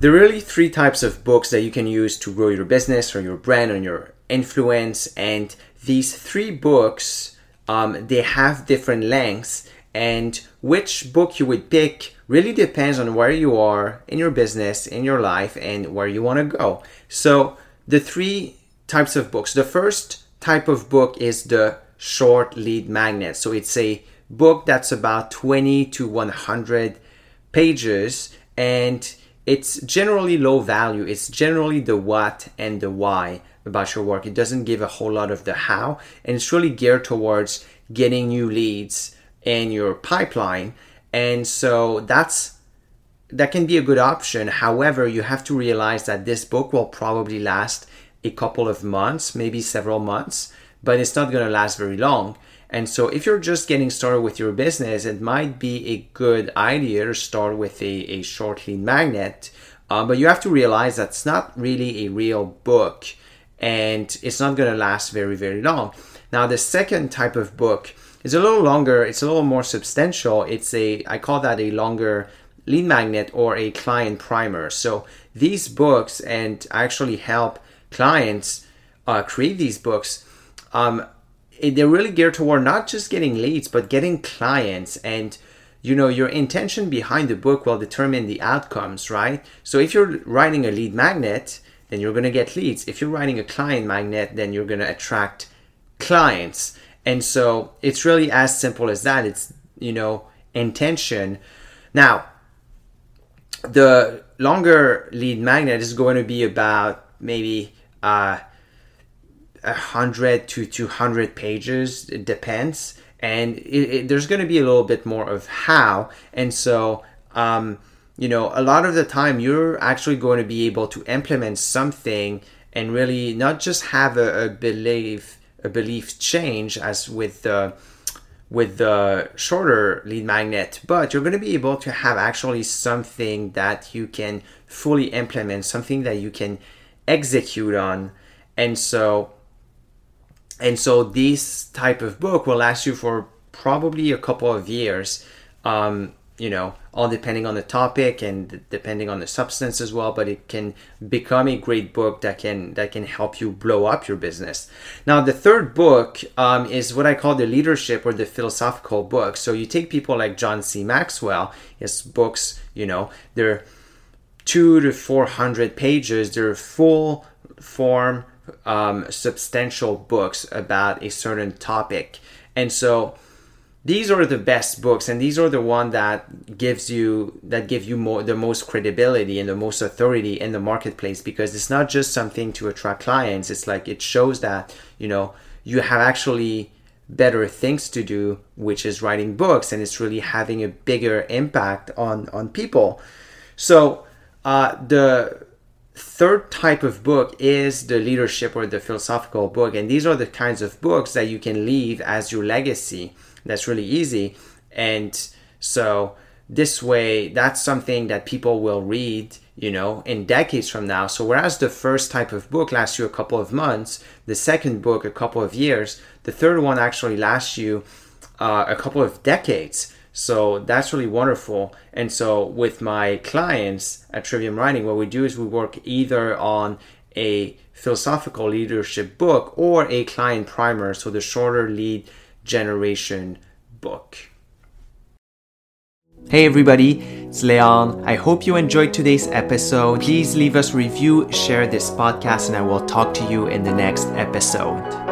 There are really three types of books that you can use to grow your business or your brand or your influence. And these three books, um, they have different lengths. And which book you would pick really depends on where you are in your business, in your life, and where you want to go. So, the three types of books. The first type of book is the short lead magnet. So, it's a book that's about 20 to 100 pages and it's generally low value. It's generally the what and the why about your work. It doesn't give a whole lot of the how, and it's really geared towards getting new leads in your pipeline. And so that's that can be a good option. However, you have to realize that this book will probably last a couple of months, maybe several months, but it's not going to last very long. And so, if you're just getting started with your business, it might be a good idea to start with a, a short lead magnet. Uh, but you have to realize that's not really a real book and it's not going to last very, very long. Now, the second type of book is a little longer, it's a little more substantial. It's a, I call that a longer lead magnet or a client primer. So, these books, and actually help clients uh, create these books. Um, they're really geared toward not just getting leads but getting clients. And you know your intention behind the book will determine the outcomes right? So if you're writing a lead magnet then you're going to get leads. If you're writing a client magnet then you're going to attract clients. And so it's really as simple as that. It's you know intention. Now the longer lead magnet is going to be about maybe uh 100 to 200 pages it depends. And it, it, there's going to be a little bit more of how. And so um, you know a lot of the time you're actually going to be able to implement something and really not just have a, a belief a belief change as with the with the shorter lead magnet but you're going to be able to have actually something that you can fully implement something that you can execute on. And so and so this type of book will last you for probably a couple of years um, you know all depending on the topic and depending on the substance as well but it can become a great book that can that can help you blow up your business. Now the third book um, is what i call the leadership or the philosophical book. So you take people like john c. Maxwell his books you know they're two to four hundred pages. They're full form um, substantial books about a certain topic. And so these are the best books and these are the one that gives you that give you more the most credibility and the most authority in the marketplace because it's not just something to attract clients it's like it shows that you know you have actually better things to do which is writing books and it's really having a bigger impact on on people so uh, the third type of book is the leadership or the philosophical book and these are the kinds of books that you can leave as your legacy. That's really easy. And so this way that's something that people will read you know in decades from now. So whereas the first type of book lasts you a couple of months the second book a couple of years the third one actually lasts you uh, a couple of decades so that's really wonderful. And so with my clients at Trivium Writing, what we do is we work either on a philosophical leadership book or a client primer, so the shorter lead generation book. Hey everybody, it's Leon. I hope you enjoyed today's episode. Please leave us review, share this podcast, and I will talk to you in the next episode.